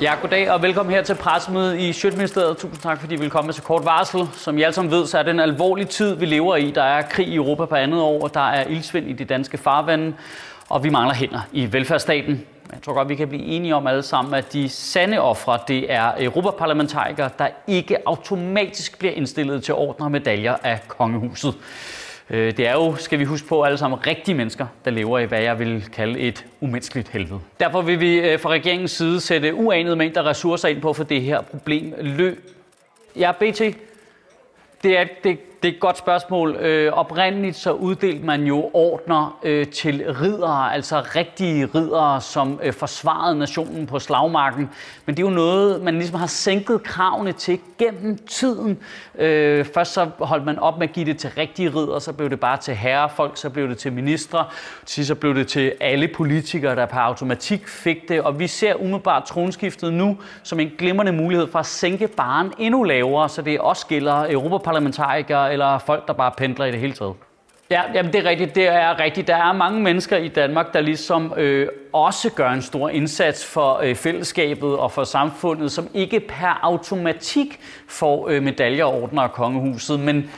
Ja, goddag og velkommen her til pressemødet i Sjøtministeriet. Tusind tak, fordi I vil komme med så kort varsel. Som I alle sammen ved, så er det en alvorlig tid, vi lever i. Der er krig i Europa på andet år, der er ildsvind i de danske farvande, og vi mangler hænder i velfærdsstaten. Jeg tror godt, vi kan blive enige om alle sammen, at de sande ofre, det er europaparlamentarikere, der ikke automatisk bliver indstillet til ordner og medaljer af kongehuset. Øh, det er jo, skal vi huske på, alle sammen rigtige mennesker, der lever i, hvad jeg vil kalde et umenneskeligt helvede. Derfor vil vi øh, fra regeringens side sætte uanede mængder ressourcer ind på for det her problem løb. Ja, BT, det er, det, det er et godt spørgsmål. Øh, oprindeligt så uddelte man jo ordner øh, til ridere, altså rigtige ridere, som øh, forsvarede nationen på slagmarken. Men det er jo noget, man ligesom har sænket kravene til gennem tiden. Øh, først så holdt man op med at give det til rigtige ridere, så blev det bare til herrefolk, så blev det til ministre, til så blev det til alle politikere, der på automatik fik det. Og vi ser umiddelbart tronskiftet nu som en glimrende mulighed for at sænke baren endnu lavere, så det også gælder europaparlamentarikere eller folk, der bare pendler i det hele taget? Ja, jamen det er rigtigt. Det er rigtigt. Der er mange mennesker i Danmark, der ligesom øh, også gør en stor indsats for øh, fællesskabet og for samfundet, som ikke per automatik får øh, medaljer, ordner og kongehuset. Men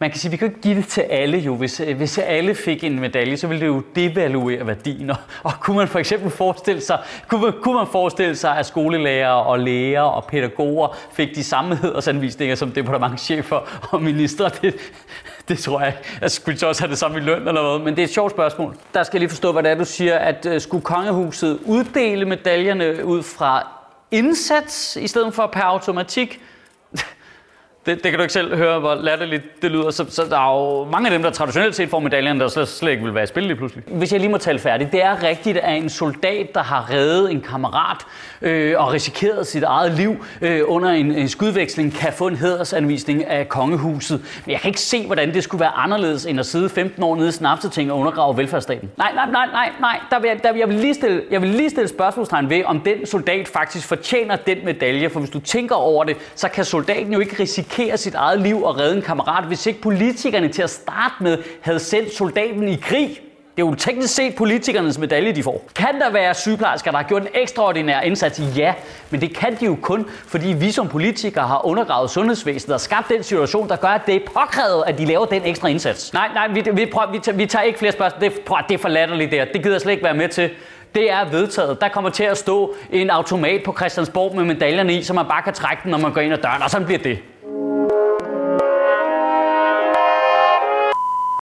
man kan sige, at vi kan ikke give det til alle jo. Hvis, øh, hvis alle fik en medalje, så ville det jo devaluere værdien. Og, og kunne man for eksempel forestille sig, kunne man, kunne man forestille sig, at skolelærer og læger og pædagoger fik de samme hedersanvisninger som departementchefer og ministre? Det, det tror jeg ikke. Altså, skulle så også have det samme i løn eller hvad, men det er et sjovt spørgsmål. Der skal jeg lige forstå, hvad det er, du siger, at øh, skulle kongehuset uddele medaljerne ud fra indsats i stedet for per automatik? Det, det kan du ikke selv høre, hvor latterligt det lyder. Så, så der er jo mange af dem, der traditionelt set får medaljerne, der slet, slet ikke vil være i spil lige pludselig. Hvis jeg lige må tale færdigt. Det er rigtigt, at en soldat, der har reddet en kammerat øh, og risikeret sit eget liv øh, under en, en skudveksling, kan få en hædersanvisning af kongehuset. Men jeg kan ikke se, hvordan det skulle være anderledes, end at sidde 15 år nede i snapseting og undergrave velfærdsstaten. Nej, nej, nej, nej, nej. Der vil, jeg, der, jeg, vil lige stille, jeg vil lige stille spørgsmålstegn ved, om den soldat faktisk fortjener den medalje. For hvis du tænker over det, så kan soldaten jo ikke risikere risikere sit eget liv og redde en kammerat, hvis ikke politikerne til at starte med havde sendt soldaten i krig. Det er jo teknisk set politikernes medalje, de får. Kan der være sygeplejersker, der har gjort en ekstraordinær indsats? Ja, men det kan de jo kun, fordi vi som politikere har undergravet sundhedsvæsenet og skabt den situation, der gør, at det er påkrævet, at de laver den ekstra indsats. Nej, nej, vi, vi, prøver, vi, tager, vi tager ikke flere spørgsmål. Det, prøv, det er for latterligt der. Det gider jeg slet ikke være med til det er vedtaget. Der kommer til at stå en automat på Christiansborg med medaljerne i, så man bare kan trække den, når man går ind ad døren, og sådan bliver det.